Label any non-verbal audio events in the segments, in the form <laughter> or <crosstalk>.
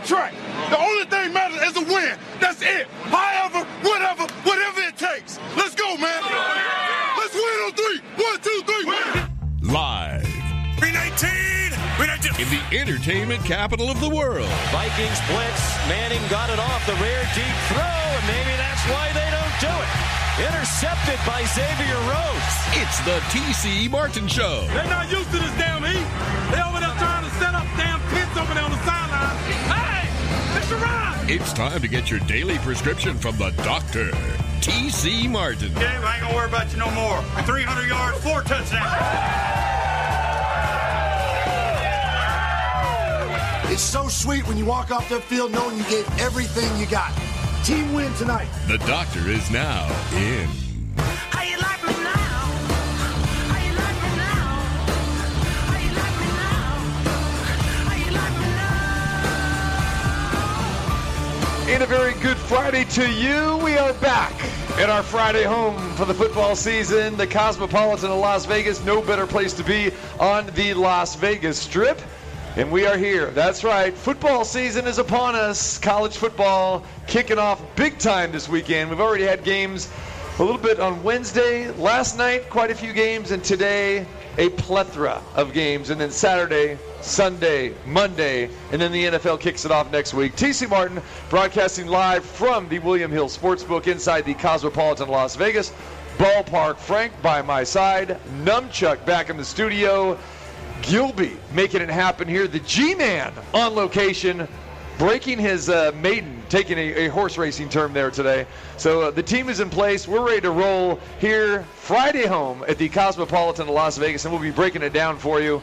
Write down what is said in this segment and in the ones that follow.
on track. The only thing matters is a win. That's it. However, whatever, whatever it takes. Let's go, man. Let's win on three. One, two, three. Live 319. 319. in the entertainment capital of the world. Vikings blitz. Manning got it off the rear deep throw, and maybe that's why they don't do it. Intercepted by Xavier Rhodes. It's the TC Martin Show. They're not used to this damn heat. They over there It's time to get your daily prescription from the doctor, TC Martin. Dave, I ain't gonna worry about you no more. 300 yards, four touchdowns. It's so sweet when you walk off that field knowing you gave everything you got. Team win tonight. The doctor is now in. And a very good Friday to you. We are back at our Friday home for the football season, the Cosmopolitan of Las Vegas. No better place to be on the Las Vegas Strip. And we are here. That's right. Football season is upon us. College football kicking off big time this weekend. We've already had games a little bit on Wednesday, last night, quite a few games, and today, a plethora of games. And then Saturday, Sunday, Monday, and then the NFL kicks it off next week. TC Martin broadcasting live from the William Hill Sportsbook inside the Cosmopolitan Las Vegas ballpark. Frank by my side, Numchuck back in the studio. Gilby making it happen here. The G-Man on location, breaking his uh, maiden, taking a, a horse racing term there today. So uh, the team is in place. We're ready to roll here Friday home at the Cosmopolitan Las Vegas, and we'll be breaking it down for you,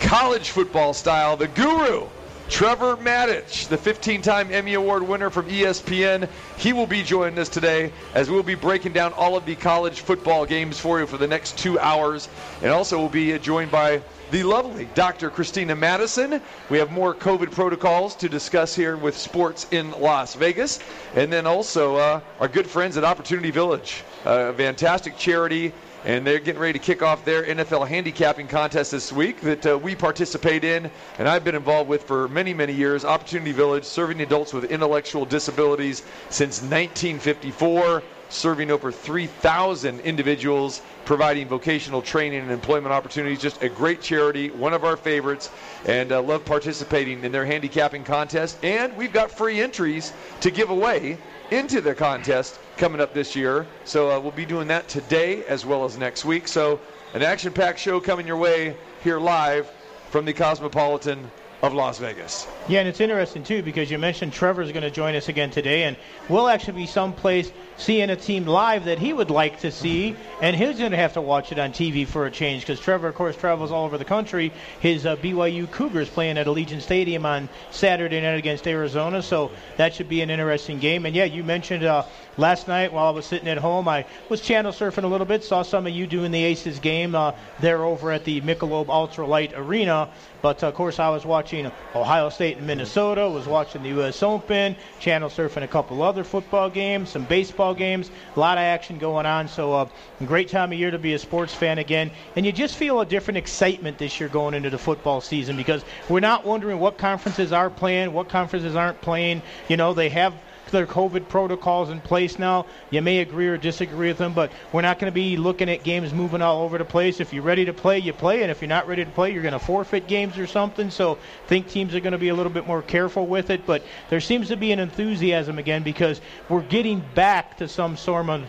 college football style. The Guru. Trevor Matich, the 15 time Emmy Award winner from ESPN, he will be joining us today as we'll be breaking down all of the college football games for you for the next two hours. And also, we'll be uh, joined by the lovely Dr. Christina Madison. We have more COVID protocols to discuss here with sports in Las Vegas. And then also uh, our good friends at Opportunity Village, a fantastic charity. And they're getting ready to kick off their NFL handicapping contest this week that uh, we participate in, and I've been involved with for many, many years. Opportunity Village, serving adults with intellectual disabilities since 1954 serving over 3,000 individuals, providing vocational training and employment opportunities. Just a great charity, one of our favorites, and uh, love participating in their handicapping contest. And we've got free entries to give away into the contest coming up this year. So uh, we'll be doing that today as well as next week. So an action-packed show coming your way here live from the Cosmopolitan of Las Vegas. Yeah, and it's interesting too because you mentioned Trevor's going to join us again today, and we'll actually be someplace seeing a team live that he would like to see, and he's going to have to watch it on TV for a change because Trevor, of course, travels all over the country. His uh, BYU Cougars playing at Allegiant Stadium on Saturday night against Arizona, so that should be an interesting game. And yeah, you mentioned uh, last night while I was sitting at home, I was channel surfing a little bit, saw some of you doing the Aces game uh, there over at the Michelob Ultralight Arena. But of course, I was watching Ohio State and Minnesota, was watching the U.S. Open, channel surfing a couple other football games, some baseball games, a lot of action going on. So, uh, great time of year to be a sports fan again. And you just feel a different excitement this year going into the football season because we're not wondering what conferences are playing, what conferences aren't playing. You know, they have their COVID protocols in place now. You may agree or disagree with them, but we're not going to be looking at games moving all over the place. If you're ready to play, you play, and if you're not ready to play, you're going to forfeit games or something. So I think teams are going to be a little bit more careful with it, but there seems to be an enthusiasm again because we're getting back to some sort of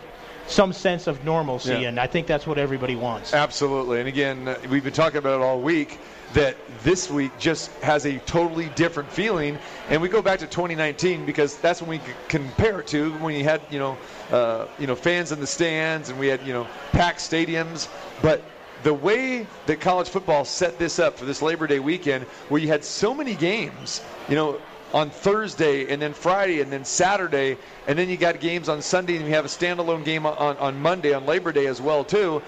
some sense of normalcy, Yeah. and I think that's what everybody wants. Absolutely. And again, we've been talking about it all week that this week just has a totally different feeling. And we go back to 2019 because that's when we compare it to when you had, you know, uh, you know, fans in the stands and we had, you know, packed stadiums. But the way that college football set this up for this Labor Day weekend, where you had so many games, you know, on Thursday and then Friday and then Saturday, and then you got games on Sunday and you have a standalone game on, on Monday on Labor Day as well too.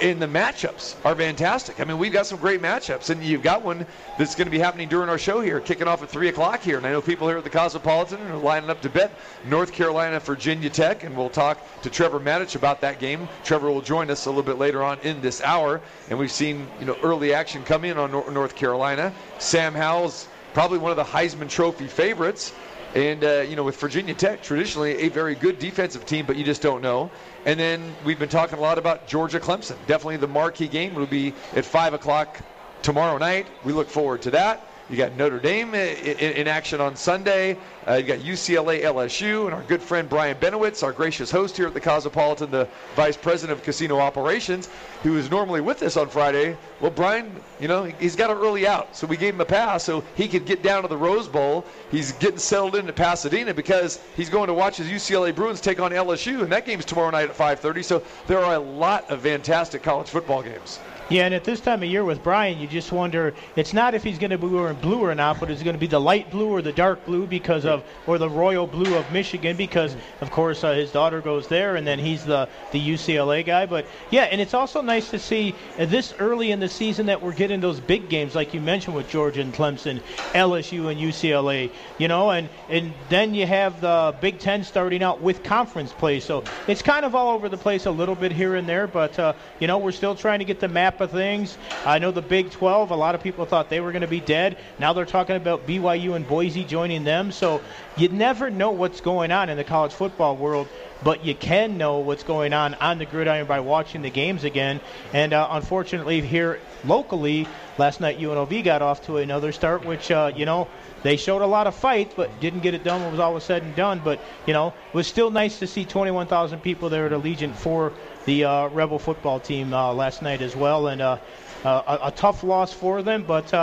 And the matchups are fantastic. I mean, we've got some great matchups, and you've got one that's going to be happening during our show here, kicking off at three o'clock here. And I know people here at the Cosmopolitan are lining up to bet North Carolina, Virginia Tech, and we'll talk to Trevor Matich about that game. Trevor will join us a little bit later on in this hour, and we've seen you know early action come in on North Carolina. Sam Howell's probably one of the Heisman Trophy favorites. And, uh, you know, with Virginia Tech, traditionally a very good defensive team, but you just don't know. And then we've been talking a lot about Georgia Clemson. Definitely the marquee game will be at 5 o'clock tomorrow night. We look forward to that. You got Notre Dame in action on Sunday. Uh, you got UCLA, LSU, and our good friend Brian Benowitz, our gracious host here at the Cosmopolitan, the vice president of casino operations, who is normally with us on Friday. Well, Brian, you know, he's got an early out, so we gave him a pass so he could get down to the Rose Bowl. He's getting settled into Pasadena because he's going to watch his UCLA Bruins take on LSU, and that game's tomorrow night at 5:30. So there are a lot of fantastic college football games. Yeah, and at this time of year with Brian, you just wonder it's not if he's going to be wearing blue or not, but it's going to be the light blue or the dark blue because of, or the royal blue of Michigan because, of course, uh, his daughter goes there, and then he's the the UCLA guy. But yeah, and it's also nice to see uh, this early in the season that we're getting those big games like you mentioned with Georgia and Clemson, LSU and UCLA. You know, and and then you have the Big Ten starting out with conference play, so it's kind of all over the place a little bit here and there. But uh, you know, we're still trying to get the map of things. I know the Big 12. A lot of people thought they were going to be dead. Now they're talking about BYU and Boise joining them. So you never know what's going on in the college football world. But you can know what's going on on the gridiron by watching the games again. And uh, unfortunately, here locally, last night UNLV got off to another start, which, uh, you know, they showed a lot of fight, but didn't get it done it was all said and done. But, you know, it was still nice to see 21,000 people there at Allegiant for the uh, Rebel football team uh, last night as well. And uh, uh, a, a tough loss for them, but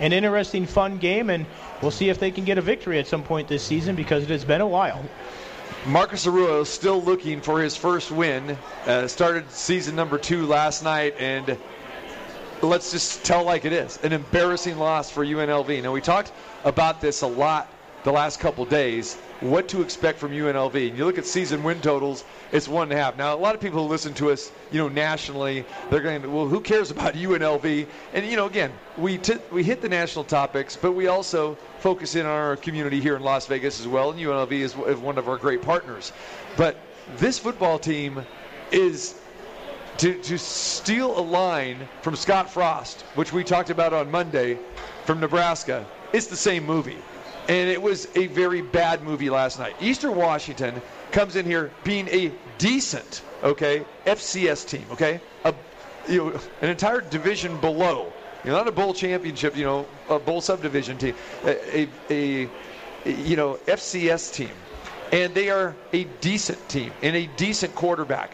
an interesting, fun game. And we'll see if they can get a victory at some point this season because it has been a while. Marcus Arroyo still looking for his first win. Uh, started season number two last night, and let's just tell like it is an embarrassing loss for UNLV. Now, we talked about this a lot the last couple days. What to expect from UNLV? And you look at season win totals, it's one and a half. Now, a lot of people who listen to us, you know, nationally, they're going, well, who cares about <laughs> UNLV? And you know, again, we t- we hit the national topics, but we also focus in on our community here in Las Vegas as well. And UNLV is, is one of our great partners. But this football team is to, to steal a line from Scott Frost, which we talked about on Monday from Nebraska, it's the same movie. And it was a very bad movie last night. Eastern Washington comes in here being a decent, okay, FCS team, okay, a, you know, an entire division below. You know, not a bowl championship, you know, a bowl subdivision team, a, a, a you know, FCS team. And they are a decent team and a decent quarterback.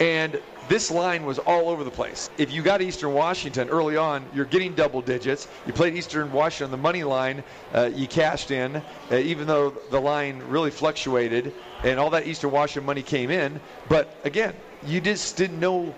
And this line was all over the place. If you got Eastern Washington early on, you're getting double digits. You played Eastern Washington on the money line, uh, you cashed in, uh, even though the line really fluctuated and all that Eastern Washington money came in. But again, you just didn't know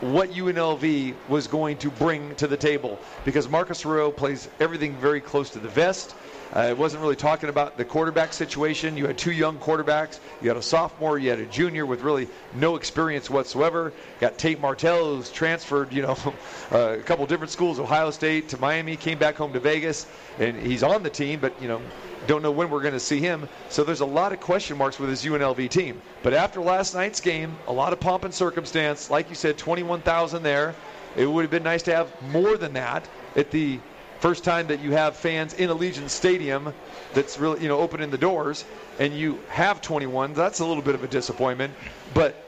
what UNLV was going to bring to the table because Marcus Arroyo plays everything very close to the vest. Uh, it wasn't really talking about the quarterback situation. You had two young quarterbacks. You had a sophomore. You had a junior with really no experience whatsoever. Got Tate Martell, who's transferred, you know, <laughs> uh, a couple different schools, Ohio State to Miami, came back home to Vegas, and he's on the team, but you know, don't know when we're going to see him. So there's a lot of question marks with his UNLV team. But after last night's game, a lot of pomp and circumstance. Like you said, 21,000 there. It would have been nice to have more than that at the first time that you have fans in Allegiant Stadium that's really, you know, opening the doors and you have 21. That's a little bit of a disappointment. But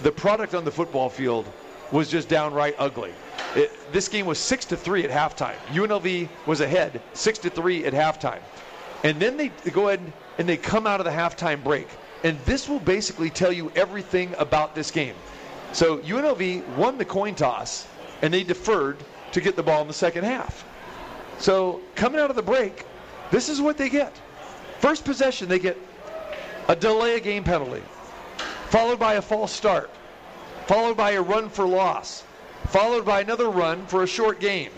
the product on the football field was just downright ugly. It, this game was six to three at halftime. UNLV was ahead, six to three at halftime, and then they go ahead and they come out of the halftime break. And this will basically tell you everything about this game. So UNLV won the coin toss, and they deferred to get the ball in the second half. So coming out of the break, this is what they get. First possession, they get a delay of game penalty, followed by a false start, followed by a run for loss, followed by another run for a short game,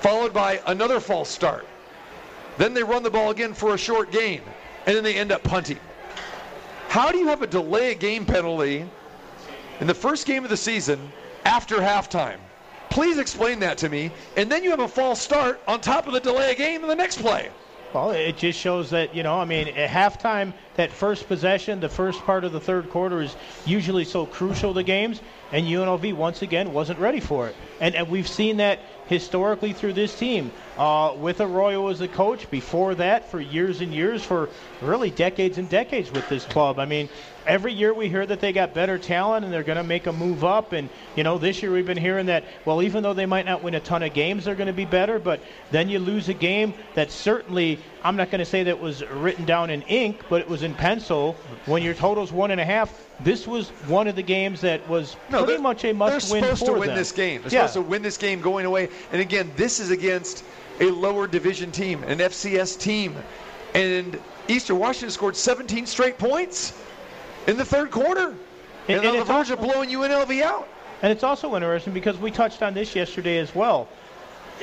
followed by another false start. Then they run the ball again for a short gain, and then they end up punting. How do you have a delay of game penalty in the first game of the season after halftime? Please explain that to me. And then you have a false start on top of the delay of game in the next play. Well, it just shows that, you know, I mean, at halftime, that first possession, the first part of the third quarter is usually so crucial to games, and UNLV once again wasn't ready for it. And, and we've seen that historically through this team uh, with Arroyo as the coach. Before that, for years and years, for really decades and decades with this club. I mean, every year we hear that they got better talent and they're going to make a move up. And, you know, this year we've been hearing that, well, even though they might not win a ton of games, they're going to be better. But then you lose a game that certainly, I'm not going to say that was written down in ink, but it was in pencil. When your total's one and a half, this was one of the games that was No, pretty much a must They're win supposed for to win them. this game. They're yeah. supposed to win this game going away. And again, this is against a lower division team, an FCS team. And Eastern Washington scored 17 straight points in the third quarter. And, And- and on the verge of blowing UNLV out. And it's also interesting because we touched on this yesterday as well.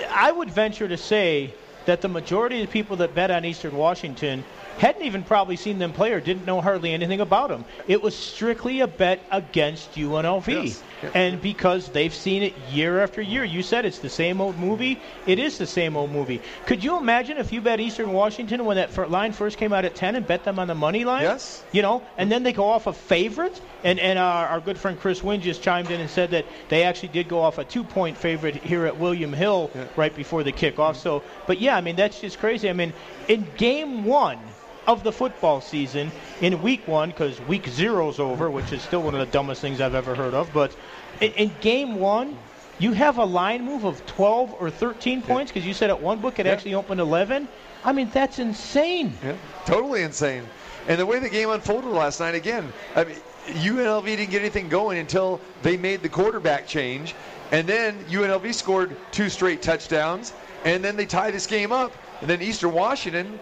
I would venture to say that the majority of the people that bet on Eastern Washington hadn't even probably seen them play or didn't know hardly anything about them. It was strictly a bet against UNLV. Yes. And because they've seen it year after year. You said it's the same old movie. It is the same old movie. Could you imagine if you bet Eastern Washington when that line first came out at 10 and bet them on the money line? Yes. You know, and then they go off a favorite. And and our, our good friend Chris Wynn just chimed in and said that they actually did go off a two-point favorite here at William Hill right before the kickoff. So, but yeah, I mean that's just crazy. I mean, in game one of the football season, in week one, because week zero's over, which is still one of the dumbest things I've ever heard of, but in, in game one. You have a line move of 12 or 13 points because you said at one book it Yeah. actually opened 11. I mean, that's insane. Yeah, totally insane. And the way the game unfolded last night, again, I mean, UNLV didn't get anything going until they made the quarterback change, and then UNLV scored two straight touchdowns, and then they tie this game up, and then Eastern Washington.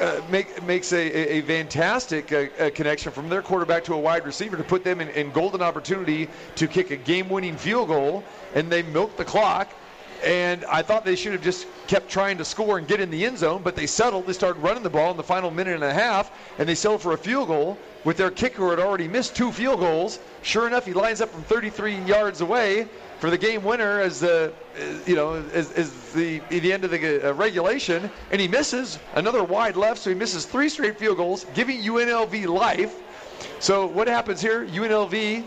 Uh, make, makes a, a, a fantastic uh, uh, connection from their quarterback to a wide receiver to put them in, in golden opportunity to kick a game-winning field goal, and they milked the clock. And I thought they should have just kept trying to score and get in the end zone, but they settled. They started running the ball in the final minute and a half, and they settled for a field goal with their kicker who had already missed two field goals. Sure enough, he lines up from 33 yards away for the game winner as the, you know, as, as the the end of the uh, regulation, and he misses another wide left, so he misses three straight field goals, giving UNLV life. So what happens here? UNLV,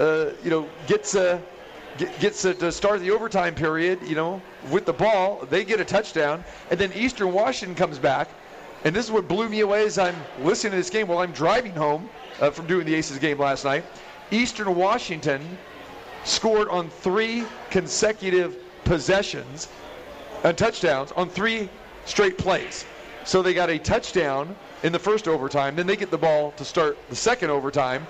uh, you know, gets a get- gets to start the overtime period, you know, with the ball. They get a touchdown, and then Eastern Washington comes back. And this is what blew me away as I'm listening to this game while I'm driving home uh, from doing the Aces game last night. Eastern Washington scored on three consecutive possessions and touchdowns on three straight plays. So they got a touchdown in the first overtime, then they get the ball to start the second overtime.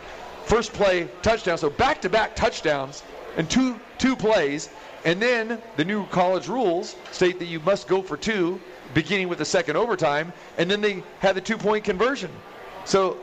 First play, touchdown. So back-to-back touchdowns and two two plays. And then the new college rules state that you must go for two, beginning with the second overtime. And then they had the two-point conversion. So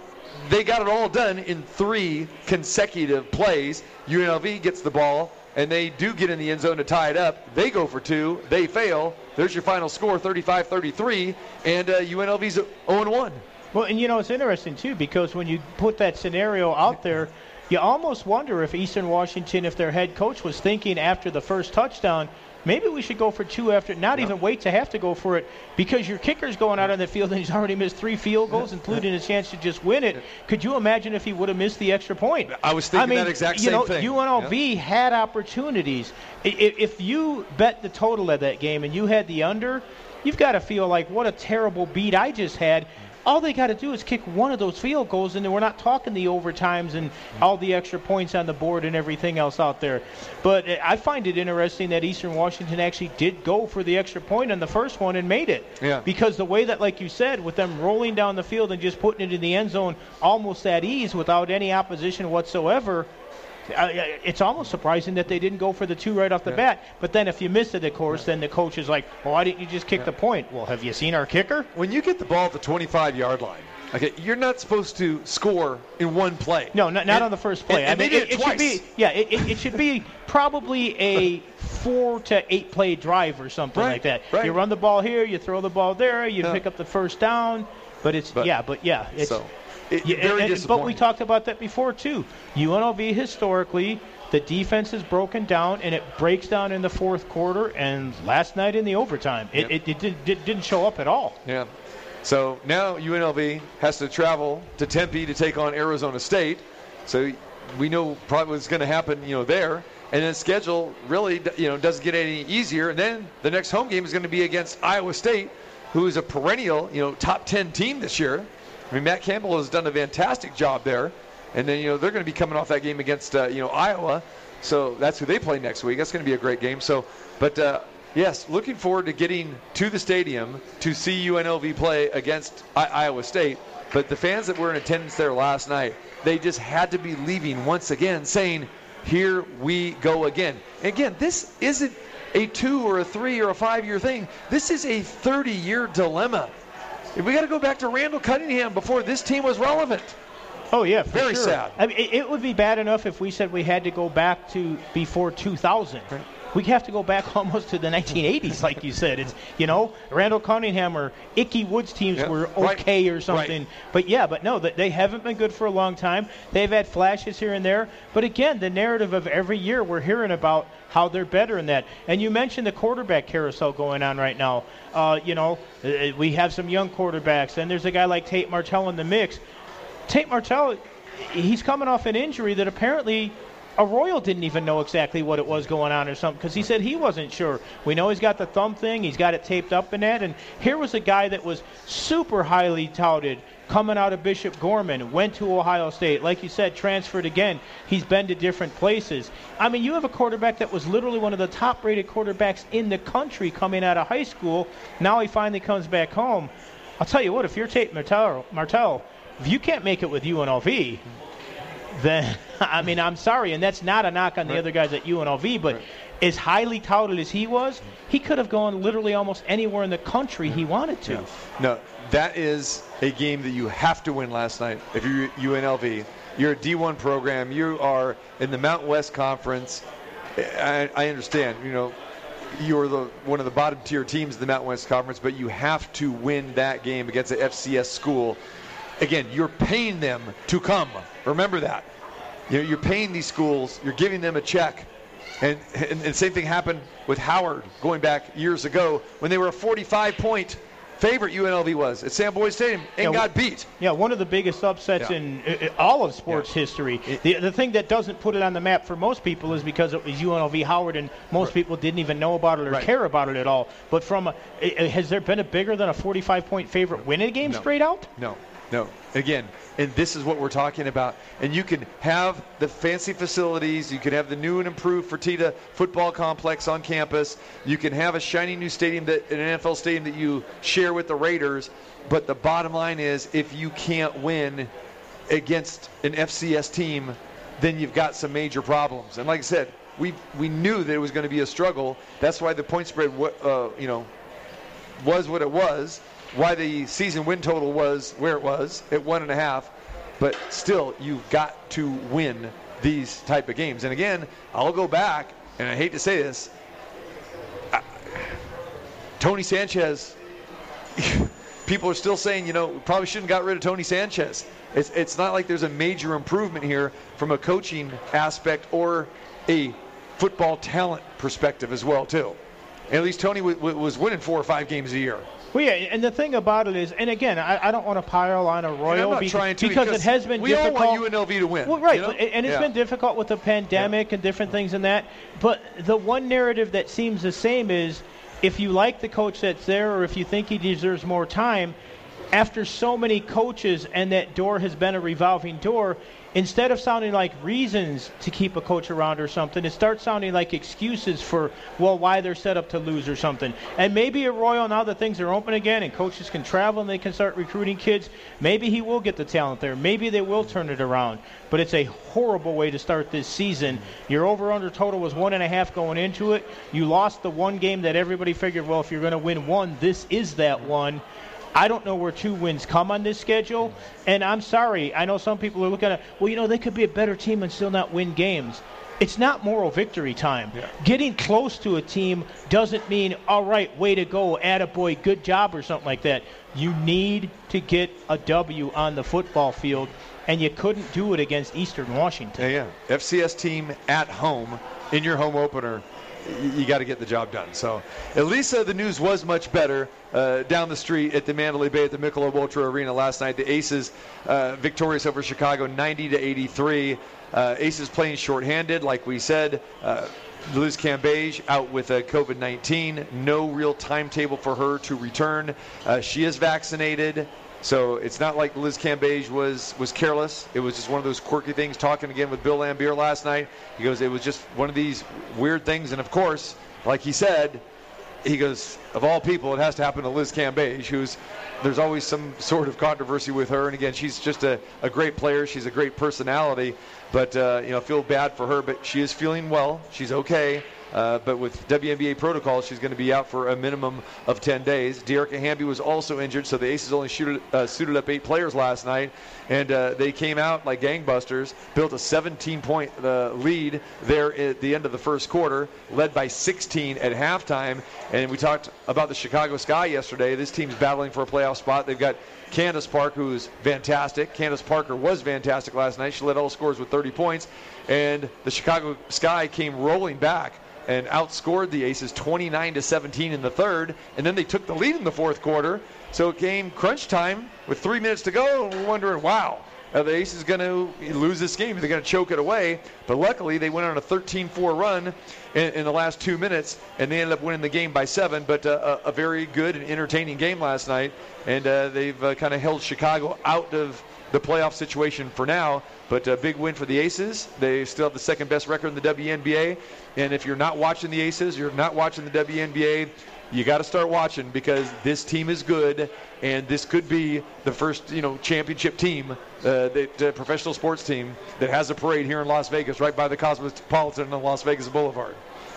they got it all done in three consecutive plays. UNLV gets the ball, and they do get in the end zone to tie it up. They go for two. They fail. There's your final score, 35-33, and uh, UNLV's 0-1. Well, and you know it's interesting too because when you put that scenario out there, you almost wonder if Eastern Washington, if their head coach was thinking after the first touchdown, maybe we should go for two after, not even wait to have to go for it because your kicker's going out on the field and he's already missed three field goals, including a chance to just win it. Could you imagine if he would have missed the extra point? I was thinking I mean, that exact you same know, thing. UNLV had opportunities. If you bet the total of that game and you had the under, you've got to feel like what a terrible beat I just had. All they got to do is kick one of those field goals, and then we're not talking the overtimes and all the extra points on the board and everything else out there. But uh, I find it interesting that Eastern Washington actually did go for the extra point on the first one and made it. Yeah. Because the way that, like you said, with them rolling down the field and just putting it in the end zone almost at ease without any opposition whatsoever, it's almost surprising that they didn't go for the two right off the bat. But then if you miss it, of course, then the coach is like, well, why didn't you just kick the point? Well, have you seen our kicker? When you get the ball at the 25-yard line, okay, you're not supposed to score in one play. No, not, not And- on the first play. and- and I mean, they did it it, should be twice. yeah, it, it, it should be probably a <laughs> four to eight play drive or something Right, like that. right. You run the ball here, you throw the ball there, you Yeah. pick up the first down. But it's But- yeah, but yeah, it's so, it, Yeah, very and- and- but we talked about that before too. UNLV historically, the defense is broken down and it breaks down in the fourth quarter. And last night in the overtime, it, it, it, did, did, didn't show up at all. Yeah. So now UNLV has to travel to Tempe to take on Arizona State. So we know probably what's going to happen, you know, there. And then schedule really, you know, doesn't get any easier. And then the next home game is going to be against Iowa State, who is a perennial, you know, top 10 team this year. I mean, Matt Campbell has done a fantastic job there. And then, you know, they're going to be coming off that game against, uh, you know, Iowa. So that's who they play next week. That's going to be a great game. So, but uh, yes, looking forward to getting to the stadium to see UNLV play against I- Iowa State. But the fans that were in attendance there last night, they just had to be leaving once again saying, here we go again. Again, this isn't a two or a three or a five year thing. This is a 30 year dilemma. We got to go back to Randall Cunningham before this team was relevant. Oh yeah, Very sure. sad. I mean, it, it would be bad enough if we said we had to go back to before 2000. We have to go back <laughs> almost to the 1980s, like you said. It's you know Randall Cunningham or Ickey Woods teams Yeah, were right, okay or something. But yeah, but no, they haven't been good for a long time. They've had flashes here and there, but again, the narrative of every year we're hearing about how they're better in that. And you mentioned the quarterback carousel going on right now. Uh, you know, uh, we have some young quarterbacks, and there's a guy like Tate Martell in the mix. Tate Martell, he's coming off an injury that apparently Arroyo didn't even know exactly what it was going on or something because he said he wasn't sure. We know he's got the thumb thing, he's got it taped up in that, and here was a guy that was super highly touted coming out of Bishop Gorman, went to Ohio State, like you said, transferred again. He's been to different places. I mean, you have a quarterback that was literally one of the top rated quarterbacks in the country coming out of high school. Now he finally comes back home. I'll tell you what, if you're Tate Martell, Martell if you can't make it with UNLV, then <laughs> I mean I'm sorry, and that's not a knock on the other guys at UNLV, but as highly touted as he was, mm-hmm. he could have gone literally almost anywhere in the country he mm-hmm. wanted to. No, that is a game that you have to win last night. If you're UNLV, you're a D1 program. You are in the Mountain West Conference. I, I understand. You know, you're the one of the bottom tier teams in the Mountain West Conference, but you have to win that game against an FCS school. Again, you're paying them to come. Remember that. You know, you're paying these schools. You're giving them a check. And, and, and same thing happened with Howard going back years ago when they were a 45 point favorite UNLV was at Sam Boyd Stadium and Yeah, got beat. Yeah, one of the biggest upsets Yeah. in uh, all of sports Yeah. history. The, the thing that doesn't put it on the map for most people is because it was UNLV Howard, and most people didn't even know about it or Right. care about it at all. But from a, has there been a bigger than a 45 point favorite win a game No. straight out? No, no. Again, and this is what we're talking about. And you can have the fancy facilities. You can have the new and improved Fertitta football complex on campus. You can have a shiny new stadium, that an NFL stadium that you share with the Raiders. But the bottom line is, if you can't win against an FCS team, then you've got some major problems. And like I said, we we knew that it was going to be a struggle. That's why the point spread, uh, you know, was what it was, why the season win total was where it was at one and a half. But still, you've got to win these type of games. And again, I'll go back, and I hate to say this, I- Tony Sanchez. <laughs> People are still saying, you know, probably shouldn't got rid of Tony Sanchez. It's, it's not like there's a major improvement here from a coaching aspect or a football talent perspective as well, too. And at least Tony w- w- was winning four or five games a year. Well, yeah, and the thing about it is, and again, I, I don't want to pile on Arroyo because, trying to because it has been we all difficult. want UNLV to win. Well, right, you know? and it's Yeah. been difficult with the pandemic and different things in that. But the one narrative that seems the same is if you like the coach that's there or if you think he deserves more time, after so many coaches and that door has been a revolving door, instead of sounding like reasons to keep a coach around or something, it starts sounding like excuses for, well, why they're set up to lose or something. And maybe Arroyo, now that things are open again and coaches can travel and they can start recruiting kids, maybe he will get the talent there. Maybe they will turn it around. But it's a horrible way to start this season. Your over under total was one and a half going into it. You lost the one game that everybody figured, well, if you're going to win one, this is that one. I don't know where two wins come on this schedule, and I'm sorry. I know some people are looking at, well, you know, they could be a better team and still not win games. It's not moral victory time. Getting close to a team doesn't mean, all right, way to go, attaboy, good job, or something like that. You need to get a W on the football field, and you couldn't do it against Eastern Washington. Yeah, yeah. FCS team at home in your home opener. You got to get the job done. So, least uh, the news was much better uh, down the street at the Mandalay Bay at the Michelob Ultra Arena last night. The Aces uh, victorious over Chicago, 90 to 83. Uh, Aces playing shorthanded, like we said. Uh, Liz Cambage out with uh, COVID 19. No real timetable for her to return. Uh, she is vaccinated. So it's not like Liz Cambage was was careless. It was just one of those quirky things. Talking again with Bill Laimbeer last night, he goes, it was just one of these weird things. And of course, like he said, he goes, of all people, it has to happen to Liz Cambage, who's there's always some sort of controversy with her. And again, she's just a, a great player. She's a great personality. But uh, you know, feel bad for her. But she is feeling well. She's okay. Uh, but with WNBA protocol, she's going to be out for a minimum of 10 days. Dearica Hamby was also injured, so the Aces only shooted, uh, suited up eight players last night, and uh, they came out like gangbusters, built a 17-point uh, lead there at the end of the first quarter, led by 16 at halftime. And we talked about the Chicago Sky yesterday. This team's battling for a playoff spot. They've got Candace Park, who's fantastic. Candace Parker was fantastic last night. She led all scores with 30 points, and the Chicago Sky came rolling back and outscored the Aces 29 to 17 in the third, and then they took the lead in the fourth quarter. So it came crunch time with three minutes to go, and we're wondering, wow, are the Aces going to lose this game? They're going to choke it away. But luckily, they went on a 13-4 run in, in, the last two minutes, and they ended up winning the game by seven. But uh, a, a, very good and entertaining game last night, and uh, they've uh, kind of held Chicago out of the playoff situation for now. But a big win for the Aces. They still have the second best record in the WNBA. And if you're not watching the Aces, you're not watching the WNBA, you got to start watching because this team is good, and this could be the first, you know, championship team, uh, that uh, professional sports team that has a parade here in Las Vegas, right by the Cosmopolitan on Las Vegas Boulevard.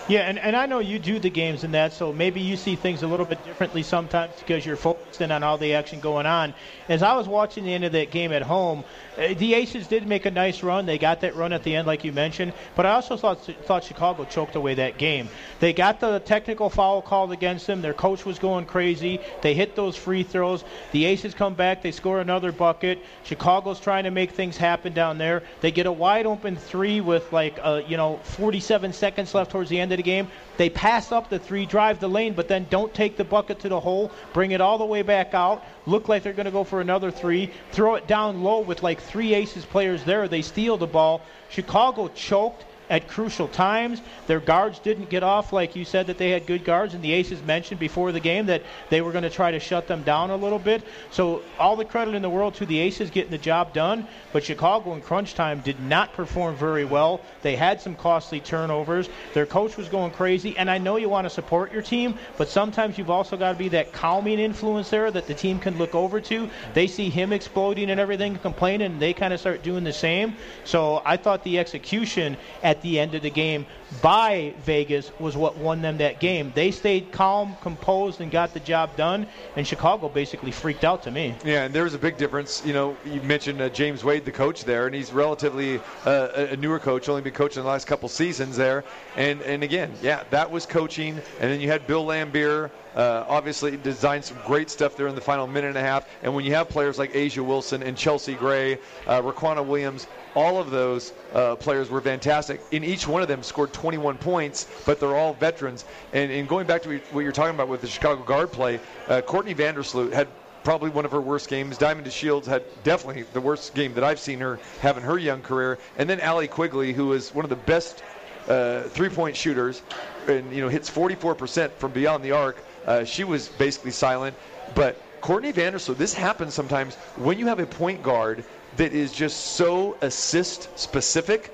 Yeah, and, and I know you do the games and that, so maybe you see things a little bit differently sometimes because you're focusing on all the action going on. As I was watching the end of that game at home, the Aces did make a nice run. They got that run at the end, like you mentioned, but I also thought thought Chicago choked away that game. They got the technical foul called against them. Their coach was going crazy. They hit those free throws. The Aces come back. They score another bucket. Chicago's trying to make things happen down there. They get a wide open three with like uh, you know 47 seconds left towards the end of the game. They pass up the three, drive the lane, but then don't take the bucket to the hole, bring it all the way back out, look like they're going to go for another three, throw it down low with like three Aces players there. They steal the ball. Chicago choked at crucial times. Their guards didn't get off, like you said, that they had good guards, and the Aces mentioned before the game that they were going to try to shut them down a little bit. So, all the credit in the world to the Aces getting the job done, but Chicago in crunch time did not perform very well. They had some costly turnovers. Their coach was going crazy, and I know you want to support your team, but sometimes you've also got to be that calming influence there that the team can look over to. They see him exploding and everything, complaining, and they kind of start doing the same. So, I thought the execution at the end of the game by Vegas was what won them that game. They stayed calm, composed, and got the job done, and Chicago basically freaked out to me. Yeah, and there was a big difference. You know, you mentioned uh, James Wade, the coach there, and he's relatively uh, a newer coach, only been coaching the last couple seasons there. And and again, yeah, that was coaching. And then you had Bill Laimbeer, uh, obviously designed some great stuff there in the final minute and a half. And when you have players like A'ja Wilson and Chelsea Gray, uh, Riquna Williams, all of those uh, players were fantastic. In each one of them scored 21 points, but they're all veterans. And, and going back to what you're talking about with the Chicago guard play, uh, Courtney Vandersloot had probably one of her worst games. Diamond DeShields had definitely the worst game that I've seen her have in her young career. And then Allie Quigley, who is one of the best uh, three-point shooters, and you know hits 44% from beyond the arc. Uh, she was basically silent, but Courtney Vandersloot, this happens sometimes when you have a point guard that is just so assist specific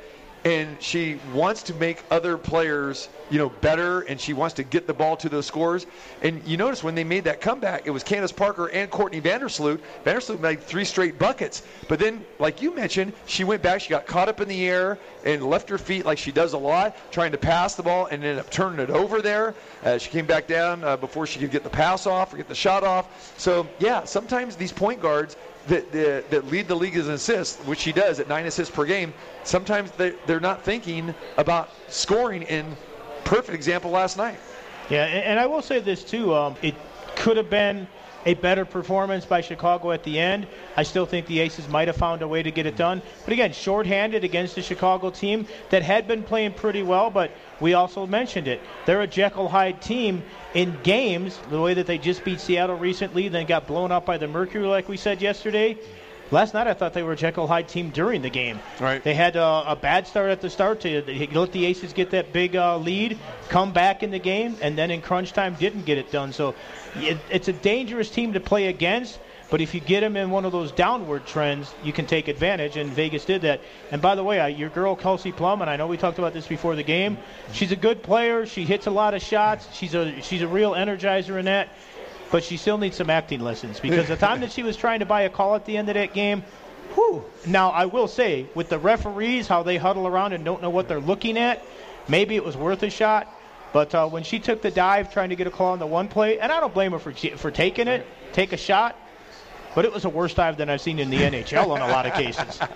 and she wants to make other players, you know, better, and she wants to get the ball to those scores. And you notice when they made that comeback, it was Candace Parker and Courtney Vandersloot. Vandersloot made three straight buckets, but then, like you mentioned, she went back, she got caught up in the air and left her feet like she does a lot, trying to pass the ball, and ended up turning it over there. Uh, she came back down uh, before she could get the pass off or get the shot off. So yeah, sometimes these point guards that, that, that lead the league as an assist, which he does at nine assists per game, sometimes they, they're not thinking about scoring in perfect example last night. Yeah, and, and I will say this too. Um, it could have been a better performance by Chicago at the end. I still think the Aces might have found a way to get it done. But again, shorthanded against a Chicago team that had been playing pretty well, but we also mentioned it. They're a Jekyll Hyde team in games, the way that they just beat Seattle recently, then got blown out by the Mercury, like we said yesterday. Last night, I thought they were a Jekyll Hyde team during the game. Right. They had uh, a bad start at the start to let the Aces get that big uh, lead, come back in the game, and then in crunch time didn't get it done. So it, it's a dangerous team to play against. But if you get them in one of those downward trends, you can take advantage, and Vegas did that. And by the way, uh, your girl Kelsey Plum, and I know we talked about this before the game. She's a good player. She hits a lot of shots. She's a she's a real energizer in that but she still needs some acting lessons because the time that she was trying to buy a call at the end of that game, whew. Now, I will say, with the referees, how they huddle around and don't know what they're looking at, maybe it was worth a shot. But uh, when she took the dive trying to get a claw on the one play, and I don't blame her for, for taking it, take a shot, but it was a worse dive than I've seen in the NHL in a lot of cases. <laughs>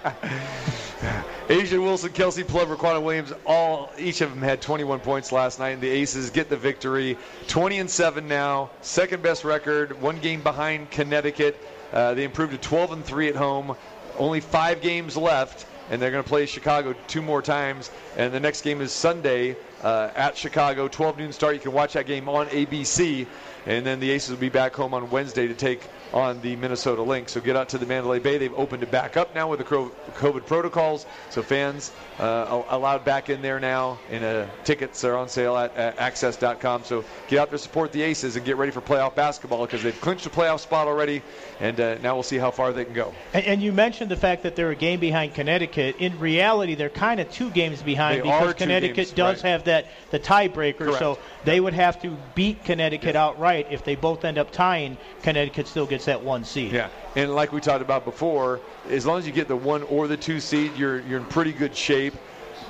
A'ja Wilson, Kelsey Plum, Raquan Williams, all each of them had 21 points last night, and the Aces get the victory. 20 and 7 now, second best record, one game behind Connecticut. Uh, they improved to 12 and 3 at home. Only five games left, and they're going to play Chicago two more times. And the next game is Sunday uh, at Chicago, 12 noon start. You can watch that game on ABC, and then the Aces will be back home on Wednesday to take on the Minnesota Lynx. So get out to the Mandalay Bay. They've opened it back up now with the COVID protocols. So fans uh, allowed back in there now, and uh, tickets are on sale at, at access.com. So get out there, support the Aces, and get ready for playoff basketball because they've clinched a playoff spot already, and uh, now we'll see how far they can go. And, and you mentioned the fact that they're a game behind Connecticut. In reality, they're kind of two games behind They because Connecticut games, does right. have that the tiebreaker. So they would have to beat Connecticut outright. If they both end up tying, Connecticut still gets that one seed. Yeah, and like we talked about before, as long as you get the one or the two seed, you're you're in pretty good shape.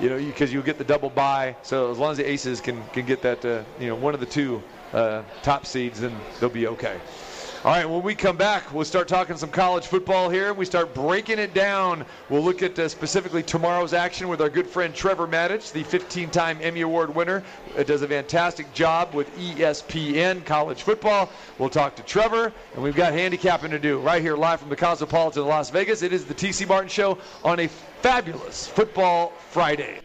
You know, because you'll get the double bye. So as long as the Aces can can get that, uh, you know, one of the two uh, top seeds, then they'll be okay. All right, when we come back, we'll start talking some college football here. We start breaking it down. We'll look at uh, specifically tomorrow's action with our good friend Trevor Matich, the 15-time Emmy Award winner. Uh, does a fantastic job with ESPN college football. We'll talk to Trevor, and we've got handicapping to do right here live from the Cosmopolitan Las Vegas. It is the TC Martin Show on a fabulous Football Friday.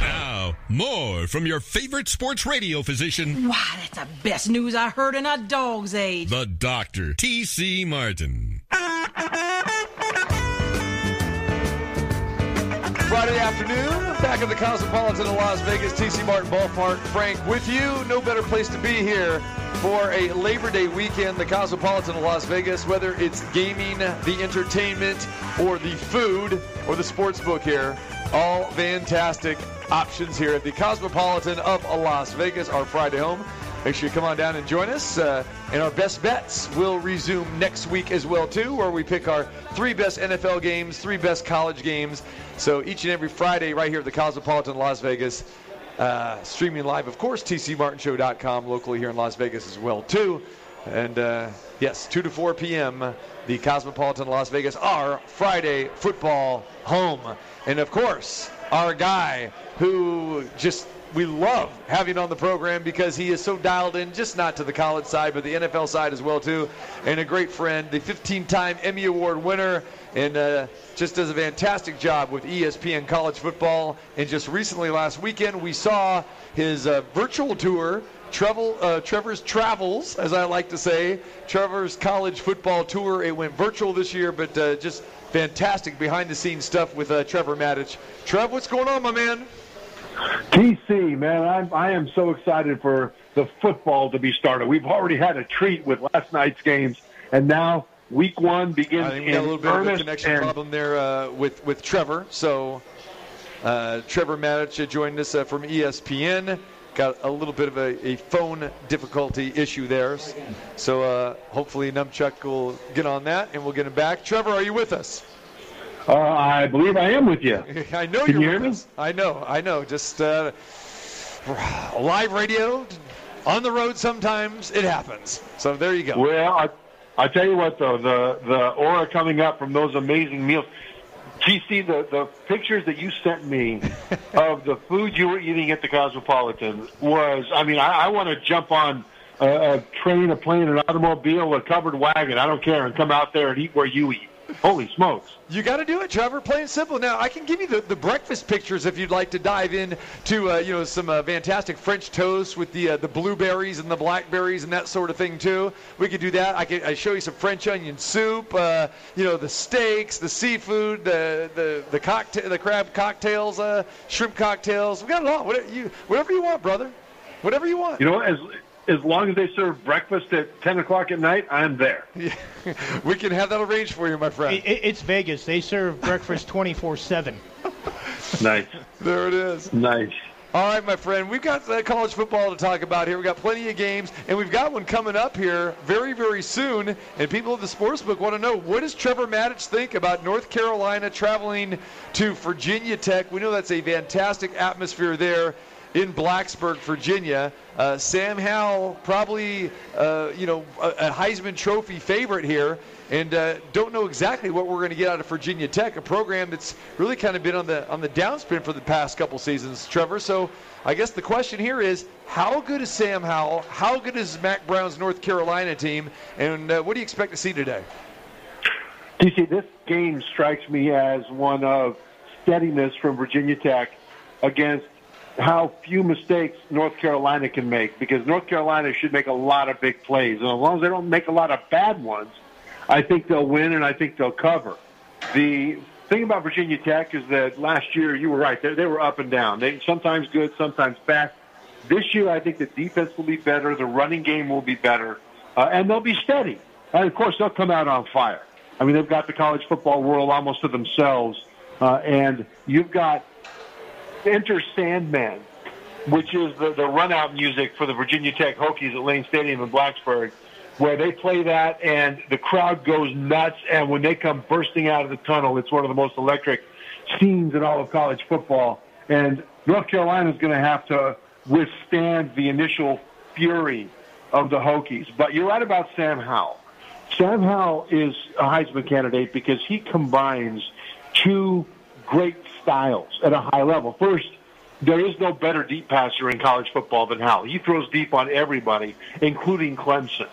Now, more from your favorite sports radio physician, Wow, that's the best news I heard in a dog's age. the Doctor T.C. Martin. Friday afternoon, back at the Cosmopolitan of Las Vegas, TC Martin Ballpark. Frank with you. No better place to be here for a Labor Day weekend. The Cosmopolitan of Las Vegas, whether it's gaming, the entertainment, or the food, or the sports book here, all fantastic options here at the Cosmopolitan of Las Vegas, our Friday home. Make sure you come on down and join us. Uh, and our best bets will resume next week as well too, where we pick our three best NFL games, three best college games. So each and every Friday, right here at the Cosmopolitan Las Vegas, uh, streaming live, of course, tcmartinshow.com locally here in Las Vegas as well too. And uh, yes, 2 to 4 p.m., the Cosmopolitan Las Vegas, our Friday football home. And of course, our guy who just we love having on the program because he is so dialed in, just not to the college side, but the NFL side as well too, and a great friend, the 15-time Emmy Award winner, and uh, just does a fantastic job with ESPN college football. And just recently, last weekend, we saw his uh, virtual tour. Travel, uh, Trevor's Travels, as I like to say, Trevor's college football tour. It went virtual this year, but uh, just fantastic behind the scenes stuff with uh, Trevor Matich. Trev, what's going on, my man? TC, man, I'm, I am so excited for the football to be started. We've already had a treat with last night's games, and now week one begins I think we got a little bit of a connection problem there uh, with with Trevor. So uh, Trevor Matich joined us uh, from ESPN. Got a little bit of a, a phone difficulty issue there. So uh, hopefully Numchuck will get on that and we'll get him back. Trevor, are you with us? uh, I believe I am with you. <laughs> I know Can you're you hear with me? us. I know, I know. Just uh, live radio, on the road sometimes, it happens. So there you go. Well, I, I tell you what, though, the the aura coming up from those amazing meals. TC, the, the pictures that you sent me <laughs> of the food you were eating at the Cosmopolitan was, I mean, I, I want to jump on a, a train, a plane, an automobile, a covered wagon, I don't care, and come out there and eat where you eat. Holy smokes. You got to do it, Trevor. Plain and simple. Now, I can give you the, the breakfast pictures if you'd like to dive in to uh, you know some uh, fantastic French toast with the uh, the blueberries and the blackberries and that sort of thing too. We could do that. I could I show you some French onion soup. Uh, you know the steaks, the seafood, the the the cocktail, the crab cocktails, uh, shrimp cocktails. We got it all. Whatever you whatever you want, brother. Whatever you want. You know, as as long as they serve breakfast at 10 o'clock at night, I'm there. <laughs> we can have that arranged for you, my friend. It, it- it's Vegas. They serve breakfast <laughs> 24 7. Nice. There it is. Nice. All right, my friend, we've got uh, college football to talk about here. We've got plenty of games, and we've got one coming up here very, very soon. And people of the Sportsbook want to know what does Trevor Matich think about North Carolina traveling to Virginia Tech? We know that's a fantastic atmosphere there in Blacksburg, Virginia. Uh, Sam Howell, probably, uh, you know, a, a Heisman Trophy favorite here, and uh, don't know exactly what we're going to get out of Virginia Tech, a program that's really kind of been on the on the downspin for the past couple seasons, Trevor. So I guess the question here is, how good is Sam Howell? How good is Mack Brown's North Carolina team? And uh, what do you expect to see today? TC, this game strikes me as one of steadiness from Virginia Tech against how few mistakes North Carolina can make because North Carolina should make a lot of big plays. And as long as they don't make a lot of bad ones, I think they'll win and I think they'll cover. The thing about Virginia Tech is that last year, you were right, they, they were up and down. They sometimes good, sometimes bad. This year, I think the defense will be better, the running game will be better, uh, and they'll be steady. And of course, they'll come out on fire. I mean, they've got the college football world almost to themselves, uh, and you've got Enter Sandman, which is the, the run out music for the Virginia Tech Hokies at Lane Stadium in Blacksburg, where they play that and the crowd goes nuts. And when they come bursting out of the tunnel, it's one of the most electric scenes in all of college football. And North Carolina is going to have to withstand the initial fury of the Hokies. But you're right about Sam Howell. Sam Howell is a Heisman candidate because he combines two great styles at a high level. First, there is no better deep passer in college football than Howell. He throws deep on everybody, including Clemson.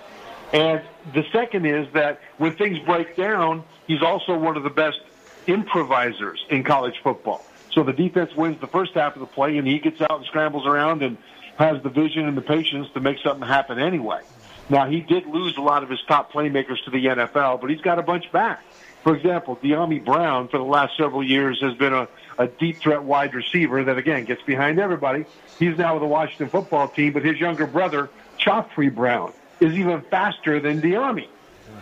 And the second is that when things break down, he's also one of the best improvisers in college football. So the defense wins the first half of the play, and he gets out and scrambles around and has the vision and the patience to make something happen anyway. Now, he did lose a lot of his top playmakers to the NFL, but he's got a bunch back. For example, Dyami Brown for the last several years has been a, a deep threat wide receiver that, again, gets behind everybody. He's now with the Washington football team, but his younger brother, Khafre Brown, is even faster than Dyami.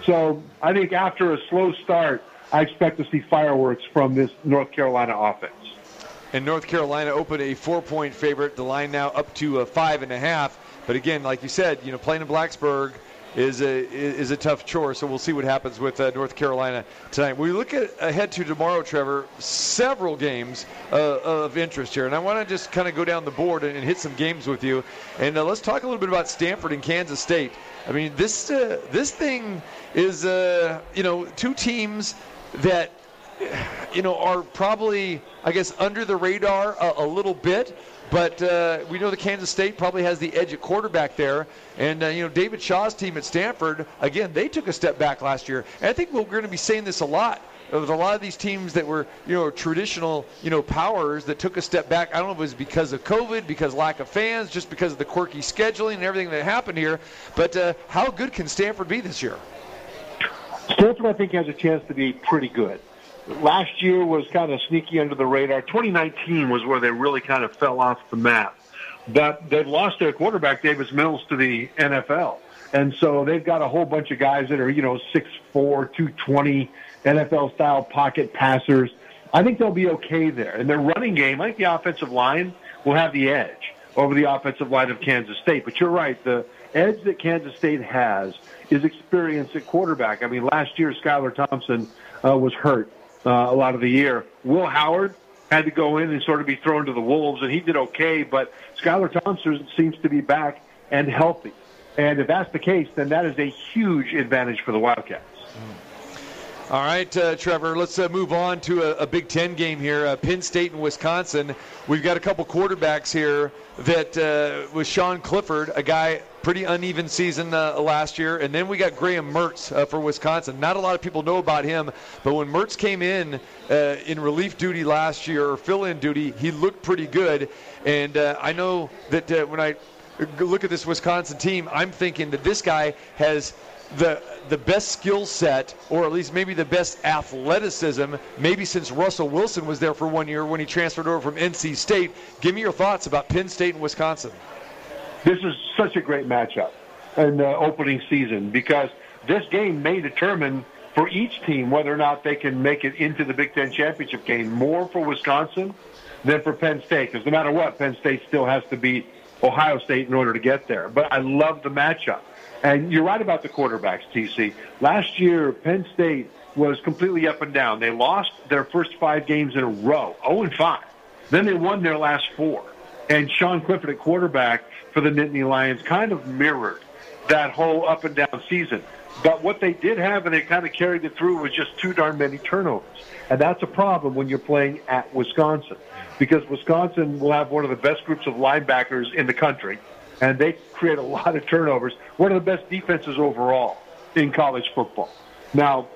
So I think after a slow start, I expect to see fireworks from this North Carolina offense. And North Carolina opened a four-point favorite. The line now up to a five and a half. But again, like you said, you know, playing in Blacksburg is a is a tough chore. So we'll see what happens with uh, North Carolina tonight. We look at ahead to tomorrow, Trevor. Several games uh, of interest here, and I want to just kind of go down the board and, and hit some games with you. And uh, let's talk a little bit about Stanford and Kansas State. I mean, this uh, this thing is uh, you know two teams that you know, are probably, I guess, under the radar a, a little bit. But uh, we know the Kansas State probably has the edge at quarterback there. And, uh, you know, David Shaw's team at Stanford, again, they took a step back last year. And I think we're going to be saying this a lot. With a lot of these teams that were, you know, traditional, you know, powers that took a step back. I don't know if it was because of COVID, because lack of fans, just because of the quirky scheduling and everything that happened here. But uh, how good can Stanford be this year? Stanford, I think, has a chance to be pretty good. Last year was kind of sneaky under the radar. 2019 was where they really kind of fell off the map. But they've lost their quarterback, Davis Mills, to the NFL. And so they've got a whole bunch of guys that are, you know, 6'4", 220, NFL-style pocket passers. I think they'll be okay there. And their running game, I think the offensive line will have the edge over the offensive line of Kansas State. But you're right, the edge that Kansas State has is experience at quarterback. I mean, last year Skylar Thompson uh, was hurt uh, a lot of the year. Will Howard had to go in and sort of be thrown to the wolves, and he did okay. But Skylar Thompson seems to be back and healthy. And if that's the case, then that is a huge advantage for the Wildcats. All right, uh, Trevor, let's uh, move on to a, a Big Ten game here. Uh, Penn State and Wisconsin. We've got a couple quarterbacks here that uh, was Sean Clifford, a guy pretty uneven season uh, last year, and then we got Graham Mertz uh, for Wisconsin. Not a lot of people know about him, but when Mertz came in uh, in relief duty last year or fill-in duty, he looked pretty good. And I know that when I look at this Wisconsin team, I'm thinking that this guy has the the best skill set, or at least maybe the best athleticism, maybe since Russell Wilson was there for one year when he transferred over from NC State. Give me your thoughts about Penn State and Wisconsin. This is such a great matchup in the opening season because this game may determine for each team whether or not they can make it into the Big Ten championship game. More for Wisconsin than for Penn State because no matter what, Penn State still has to beat Ohio State in order to get there. But I love the matchup. And you're right about the quarterbacks, TC. Last year, Penn State was completely up and down. They lost their first five games in a row, 0 and 5. Then they won their last four. And Sean Clifford at quarterback for the Nittany Lions kind of mirrored that whole up and down season. But what they did have, and they kind of carried it through, was just too darn many turnovers. And that's a problem when you're playing at Wisconsin because Wisconsin will have one of the best groups of linebackers in the country and they create a lot of turnovers. One of the best defenses overall in college football. Now,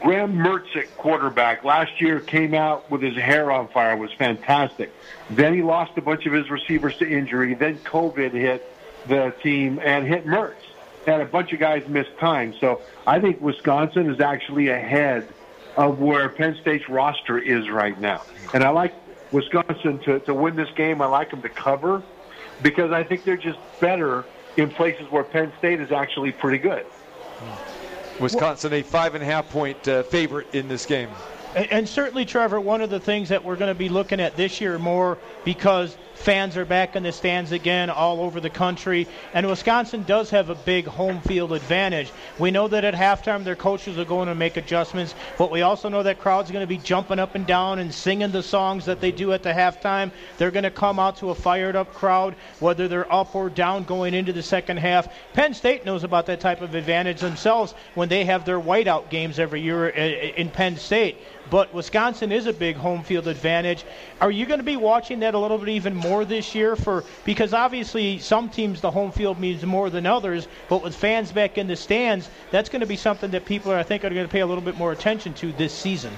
Graham Mertz at quarterback last year came out with his hair on fire, was fantastic. Then he lost a bunch of his receivers to injury. Then COVID hit the team and hit Mertz. And a bunch of guys missed time. So I think Wisconsin is actually ahead of where Penn State's roster is right now. And I like Wisconsin to, to win this game. I like them to cover because I think they're just better in places where Penn State is actually pretty good. Wisconsin, a five and a half point uh, favorite in this game. And, and certainly, Trevor, one of the things that we're going to be looking at this year more because fans are back in the stands again all over the country, and Wisconsin does have a big home field advantage. We know that at halftime their coaches are going to make adjustments, but we also know that crowd's are going to be jumping up and down and singing the songs that they do at the halftime. They're going to come out to a fired up crowd, whether they're up or down going into the second half. Penn State knows about that type of advantage themselves when they have their whiteout games every year uh, uh, in Penn State but Wisconsin is a big home field advantage. Are you going to be watching that a little bit even more this year for because obviously some teams the home field means more than others, but with fans back in the stands, that's going to be something that people are, I think are going to pay a little bit more attention to this season.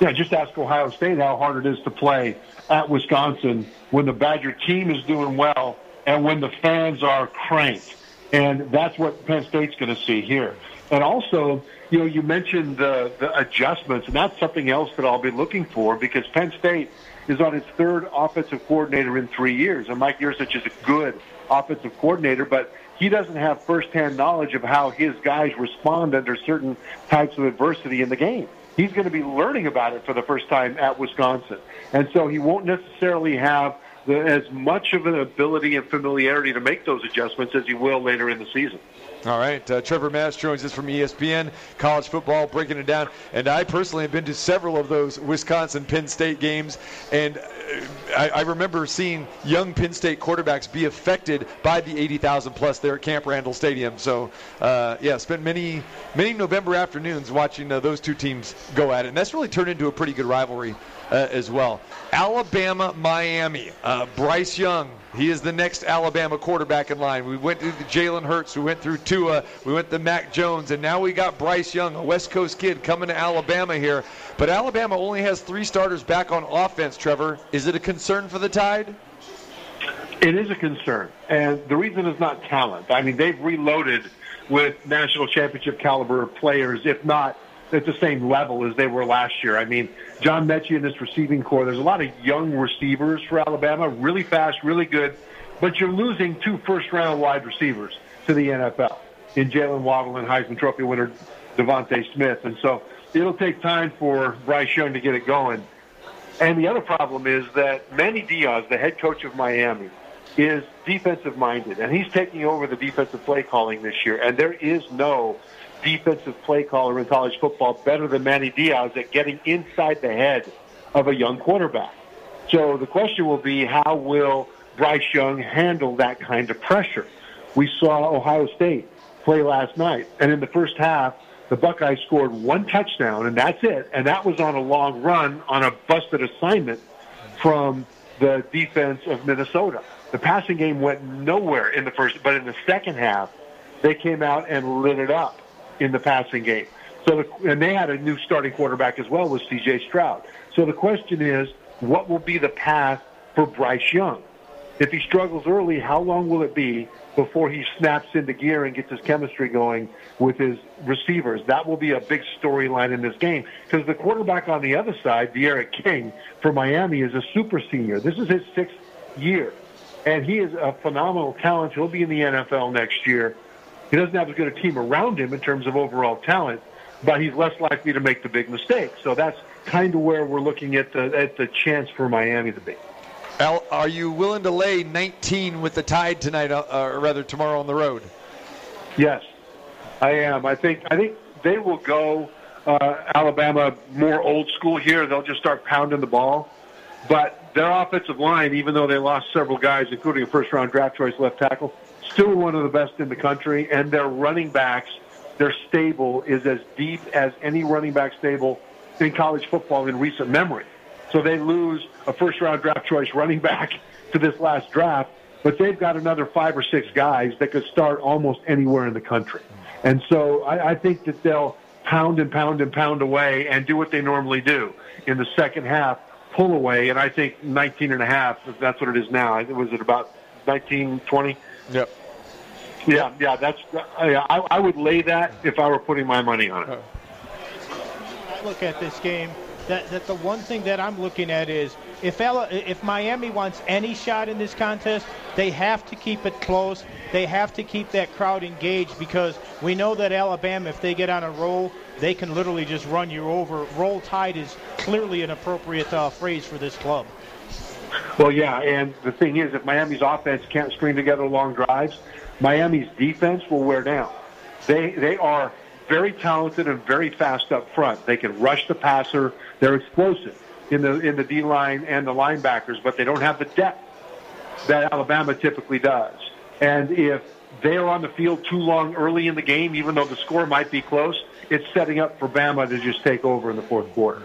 Yeah, just ask Ohio State how hard it is to play at Wisconsin when the Badger team is doing well and when the fans are cranked. And that's what Penn State's going to see here. And also, you know, you mentioned the, the adjustments, and that's something else that I'll be looking for because Penn State is on its third offensive coordinator in three years. And Mike Yurcich is a good offensive coordinator, but he doesn't have firsthand knowledge of how his guys respond under certain types of adversity in the game. He's going to be learning about it for the first time at Wisconsin. And so he won't necessarily have the, as much of an ability and familiarity to make those adjustments as he will later in the season. All right, uh, Trevor Matich joins us from ESPN, college football, breaking it down. And I personally have been to several of those Wisconsin Penn State games, and uh, I, I remember seeing young Penn State quarterbacks be affected by the 80,000 plus there at Camp Randall Stadium. So, uh, yeah, spent many many November afternoons watching uh, those two teams go at it, and that's really turned into a pretty good rivalry uh, as well. Alabama, Miami. Uh, Bryce Young, he is the next Alabama quarterback in line. We went through Jalen Hurts, we went through Tua, we went to Mac Jones, and now we got Bryce Young, a West Coast kid, coming to Alabama here. But Alabama only has three starters back on offense, Trevor. Is it a concern for the Tide? It is a concern, and the reason is not talent. I mean, they've reloaded with national championship caliber players, if not at the same level as they were last year. I mean, John Metchie and this receiving core, there's a lot of young receivers for Alabama, really fast, really good, but you're losing two first-round wide receivers to the NFL in Jaylen Waddle and Heisman Trophy winner DeVonta Smith. And so it'll take time for Bryce Young to get it going. And the other problem is that Manny Diaz, the head coach of Miami, is defensive minded, and he's taking over the defensive play calling this year. And there is no defensive play caller in college football better than Manny Diaz at getting inside the head of a young quarterback. So the question will be, how will Bryce Young handle that kind of pressure? We saw Ohio State play last night, and in the first half, the Buckeyes scored one touchdown, and that's it. And that was on a long run on a busted assignment from the defense of Minnesota. The passing game went nowhere in the first, but in the second half, they came out and lit it up in the passing game. So, the, and they had a new starting quarterback as well with C.J. Stroud. So the question is, what will be the path for Bryce Young? If he struggles early, how long will it be before he snaps into gear and gets his chemistry going with his receivers? That will be a big storyline in this game because the quarterback on the other side, D'Eriq King for Miami, is a super senior. This is his sixth year, and he is a phenomenal talent. He'll be in the NFL next year. He doesn't have as good a team around him in terms of overall talent, but he's less likely to make the big mistake. So that's kind of where we're looking at the at the chance for Miami to be. Al, are you willing to lay 19 with the Tide tonight, uh, or rather tomorrow on the road? Yes, I am. I think I think they will go uh, Alabama more old school here. They'll just start pounding the ball, but their offensive line, even though they lost several guys, including a first round draft choice left tackle, still one of the best in the country. And their running backs, their stable is as deep as any running back stable in college football in recent memory. So they lose a first round draft choice running back <laughs> to this last draft, but they've got another five or six guys that could start almost anywhere in the country. And so I, I think that they'll pound and pound and pound away and do what they normally do in the second half, pull away. And I think 19 and a half, that's what it is now. Was it about 19, 20? Yep. Yeah, yeah, that's. I, I would lay that if I were putting my money on it. I look at this game, that, that the one thing that I'm looking at is if Ella, if Miami wants any shot in this contest, they have to keep it close. They have to keep that crowd engaged because we know that Alabama, if they get on a roll, they can literally just run you over. Roll Tide is clearly an appropriate uh, phrase for this club. Well, yeah, and the thing is, if Miami's offense can't string together long drives, Miami's defense will wear down. They they are very talented and very fast up front. They can rush the passer. They're explosive in the in the D line and the linebackers, but they don't have the depth that Alabama typically does. And if they are on the field too long early in the game, even though the score might be close, it's setting up for Bama to just take over in the fourth quarter.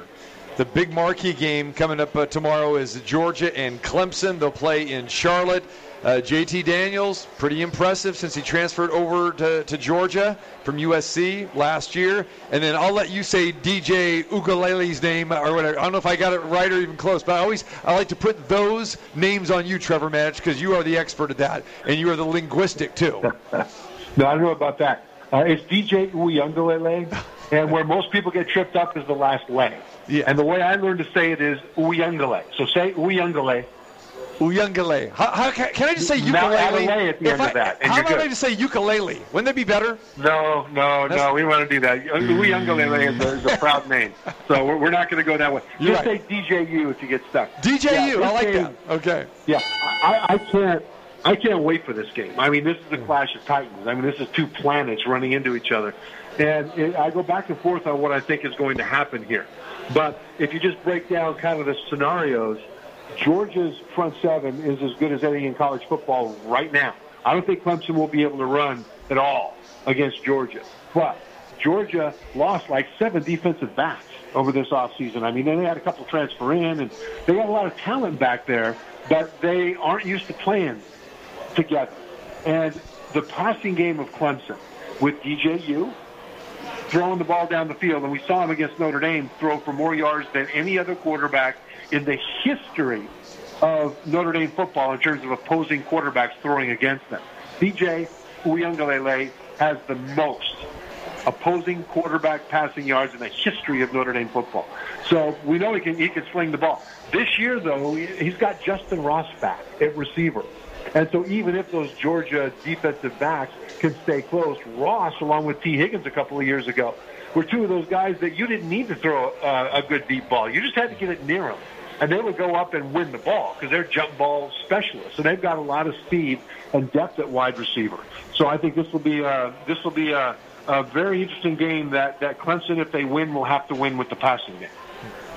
The big marquee game coming up uh, tomorrow is Georgia and Clemson. They'll play in Charlotte. Uh, JT Daniels, pretty impressive since he transferred over to, to Georgia from USC last year. And then I'll let you say DJ Ukulele's name or whatever. I don't know if I got it right or even close, but I always I like to put those names on you, Trevor Matich, because you are the expert at that, and you are the linguistic too. <laughs> no, I don't know about that. Uh, it's DJ Uiagalelei, and where most people get tripped up is the last way. Yeah. And the way I learned to say it is Uiagalelei. So say Uiagalelei. Uiagalelei. How, how can, can I just say Now ukulele? add a lay at the If end I- of that, how about good. I just say ukulele? Wouldn't that be better? No, no, That's- no. We want to do that. Uiagalelei is a, is a mm. <laughs> proud name, so we're, we're not going to go that way. You're Just right. say DJU if you get stuck. DJU. Yeah, I like game- that. Okay. Yeah, I, I can't. I can't wait for this game. I mean, this is the clash of titans. I mean, this is two planets running into each other, and it, I go back and forth on what I think is going to happen here. But if you just break down kind of the scenarios, Georgia's front seven is as good as any in college football right now. I don't think Clemson will be able to run at all against Georgia, but Georgia lost like seven defensive backs over this offseason. I mean, they had a couple transfer in, and they got a lot of talent back there, but they aren't used to playing together. And the passing game of Clemson with DJU throwing the ball down the field, and we saw him against Notre Dame throw for more yards than any other quarterback in the history of Notre Dame football in terms of opposing quarterbacks throwing against them. DJ Uiagalelei has the most opposing quarterback passing yards in the history of Notre Dame football. So we know he can he can sling the ball. This year, though, he- he's got Justyn Ross back at receiver. And so even if those Georgia defensive backs can stay close, Ross, along with Tee Higgins a couple of years ago, were two of those guys that you didn't need to throw uh, a good deep ball. You just had to get it near them. And they would go up and win the ball because they're jump ball specialists. And they've got a lot of speed and depth at wide receiver. So I think this will be a, this will be a, a very interesting game that, that Clemson, if they win, will have to win with the passing game.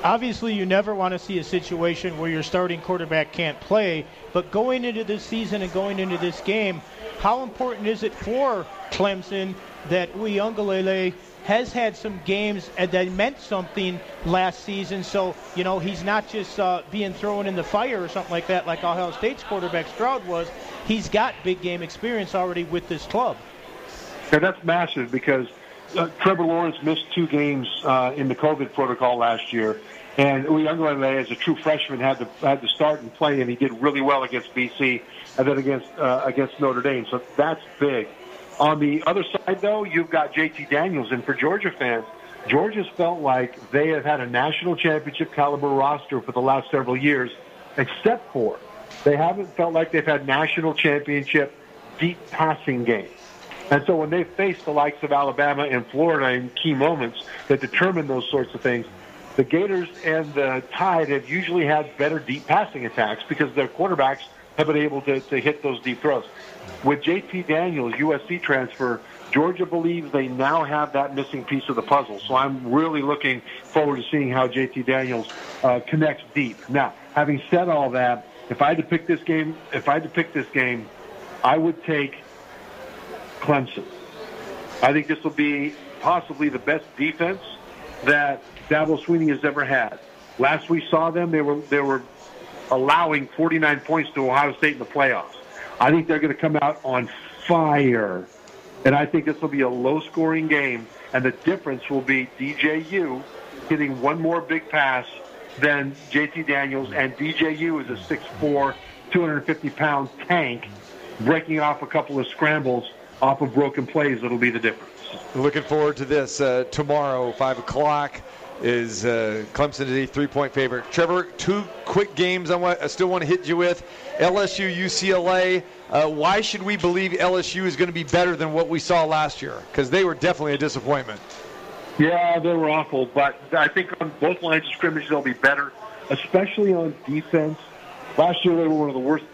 Obviously, you never want to see a situation where your starting quarterback can't play. But going into this season and going into this game, how important is it for Clemson that Uiagalelei has had some games that meant something last season. So, you know, he's not just uh, being thrown in the fire or something like that, like Ohio State's quarterback Stroud was. He's got big game experience already with this club. Yeah, that's massive because uh, Trevor Lawrence missed two games uh, in the COVID protocol last year, and Uiagalelei, as a true freshman, had to had to start and play, and he did really well against BC and then against uh, against Notre Dame. So that's big. On the other side, though, you've got JT Daniels, and for Georgia fans, Georgia's felt like they have had a national championship caliber roster for the last several years, except for they haven't felt like they've had national championship deep passing games. And so when they face the likes of Alabama and Florida in key moments that determine those sorts of things, the Gators and the Tide have usually had better deep passing attacks because their quarterbacks have been able to, to hit those deep throws. With JT Daniels, USC transfer, Georgia believes they now have that missing piece of the puzzle. So I'm really looking forward to seeing how JT Daniels uh, connects deep. Now, having said all that, if I had to pick this game, if I had to pick this game, I would take Clemson. I think this will be possibly the best defense that Dabo Swinney has ever had. Last we saw them, they were they were allowing 49 points to Ohio State in the playoffs. I think they're going to come out on fire, and I think this will be a low-scoring game. And the difference will be DJU getting one more big pass than JT Daniels, and DJU is a 6'4", 250-pound tank breaking off a couple of scrambles off of broken plays. That'll be the difference. Looking forward to this uh, tomorrow, five o'clock. Is uh, Clemson is a three-point favorite? Trevor, two quick games I, want, I still want to hit you with: LSU, UCLA. Uh, why should we believe LSU is going to be better than what we saw last year? Because they were definitely a disappointment. Yeah, they were awful, but I think on both lines of scrimmage they'll be better, especially on defense. Last year they were one of the worst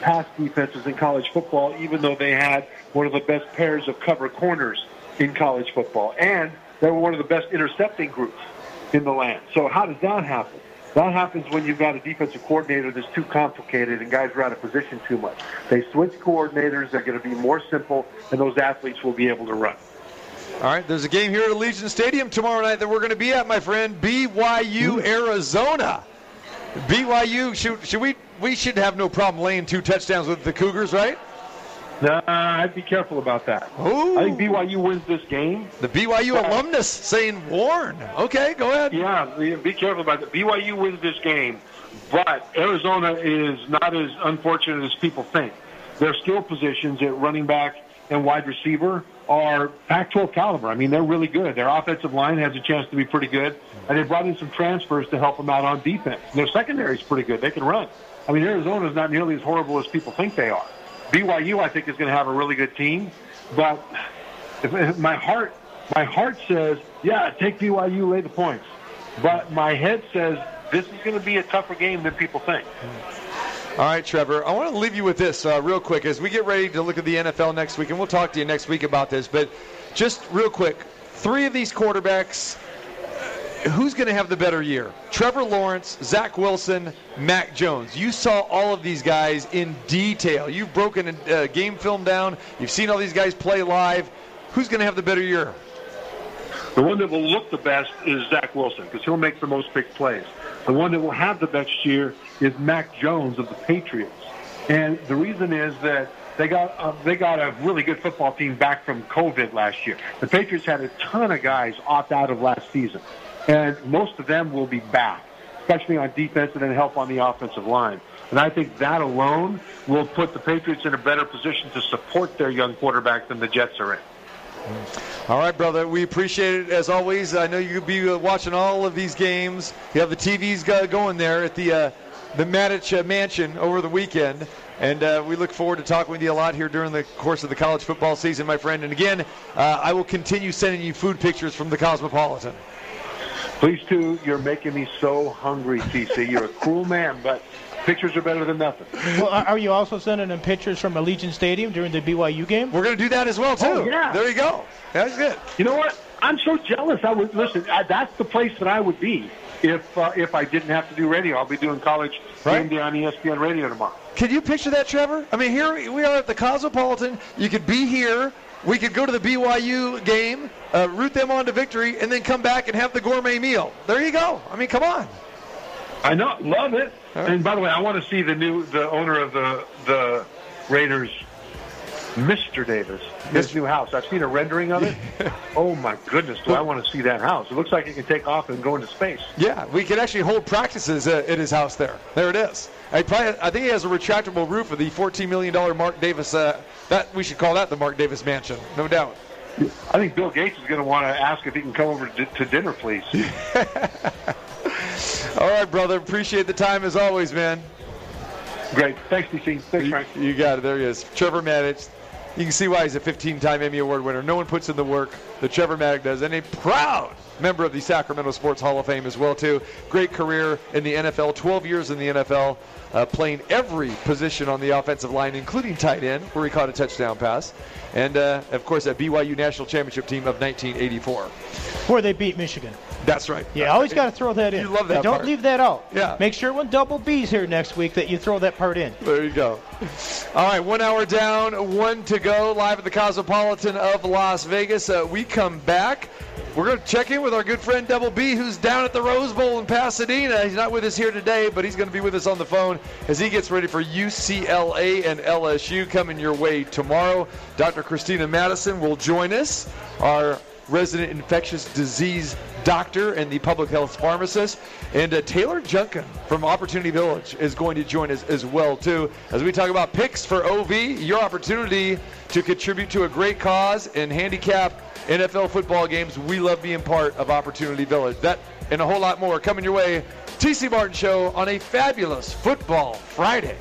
pass defenses in college football, even though they had one of the best pairs of cover corners in college football, and they were one of the best intercepting groups in the land. So how does that happen? That happens when you've got a defensive coordinator that's too complicated and guys are out of position too much. They switch coordinators, they're going to be more simple, and those athletes will be able to run. All right, there's a game here at Allegiant Stadium tomorrow night that we're going to be at, my friend. BYU, Arizona. BYU, should, should we we should have no problem laying two touchdowns with the Cougars, right? Nah, I'd be careful about that. Ooh. I think BYU wins this game. The BYU alumnus saying warn. Okay, go ahead. Yeah, be careful about that. BYU wins this game, but Arizona is not as unfortunate as people think. Their skill positions at running back and wide receiver are Pac-12 caliber. I mean, they're really good. Their offensive line has a chance to be pretty good, and they brought in some transfers to help them out on defense. Their secondary is pretty good. They can run. I mean, Arizona is not nearly as horrible as people think they are. BYU, I think, is going to have a really good team, but if, if my heart, my heart says, yeah, take BYU, lay the points, but my head says this is going to be a tougher game than people think. All right, Trevor. I want to leave you with this uh, real quick as we get ready to look at the NFL next week, and we'll talk to you next week about this. But just real quick, three of these quarterbacks, who's going to have the better year? Trevor Lawrence, Zach Wilson, Mac Jones. You saw all of these guys in detail. You've broken a uh, game film down. You've seen all these guys play live. Who's going to have the better year? The one that will look the best is Zach Wilson because he'll make the most big plays. The one that will have the best year is Mac Jones of the Patriots. And the reason is that they got uh, they got a really good football team back from COVID last year. The Patriots had a ton of guys opt out of last season, and most of them will be back, especially on defense and then help on the offensive line. And I think that alone will put the Patriots in a better position to support their young quarterback than the Jets are in. All right, brother. We appreciate it as always. I know you'll be uh, watching all of these games. You have the TVs go- going there at the uh, the Matich uh, Mansion over the weekend, and uh, we look forward to talking with you a lot here during the course of the college football season, my friend. And again, uh, I will continue sending you food pictures from the Cosmopolitan. Please, too. You're making me so hungry, TC. You're a cruel man, but pictures are better than nothing. Well, are are you also sending them pictures from Allegiant Stadium during the BYU game? We're going to do that as well too. Oh, yeah. There you go. That's good. You know what? I'm so jealous. I would listen. I, that's the place that I would be if uh, if I didn't have to do radio. I'll be doing college Right. game day on ESPN radio tomorrow. Can you picture that, Trevor? I mean, here we are at the Cosmopolitan. You could be here we could go to the BYU game, uh, root them on to victory, and then come back and have the gourmet meal. There you go. I mean, come on. I know, love it. And by the way, I want to see the new the owner of the the Raiders, Mr. Davis, his new house. I've seen a rendering of it. <laughs> oh my goodness, do I want to see that house? It looks like it can take off and go into space. Yeah, we can actually hold practices uh, at his house there. There it is. I, probably, I think he has a retractable roof of the $14 million Mark Davis. Uh, that we should call that the Mark Davis Mansion, no doubt. I think Bill Gates is going to want to ask if he can come over to, to dinner, please. <laughs> All right, brother. Appreciate the time as always, man. Great. Thanks, DC. Thanks, Frank. You got it. There he is. Trevor Matich. You can see why he's a 15-time Emmy Award winner. No one puts in the work that Trevor Matich does, and a proud member of the Sacramento Sports Hall of Fame as well, too. Great career in the NFL, 12 years in the NFL, uh, playing every position on the offensive line, including tight end, where he caught a touchdown pass, and uh, of course that BYU national championship team of 1984. Where they beat Michigan. That's right. Yeah, always got to throw that in. You love that Don't part. leave that out. Yeah. Make sure when Double B's here next week that you throw that part in. There you go. All right, one hour down, one to go, live at the Cosmopolitan of Las Vegas. Uh, we come back. We're going to check in with our good friend Double B, who's down at the Rose Bowl in Pasadena. He's not with us here today, but he's going to be with us on the phone as he gets ready for UCLA and LSU coming your way tomorrow. Dr. Christina Madison will join us, our resident infectious disease doctor and the public health pharmacist. And uh, Taylor Junkin from Opportunity Village is going to join us as well too as we talk about picks for OV, your opportunity to contribute to a great cause and handicap NFL football games. We love being part of Opportunity Village. That and a whole lot more coming your way. TC Martin Show on a fabulous Football Friday.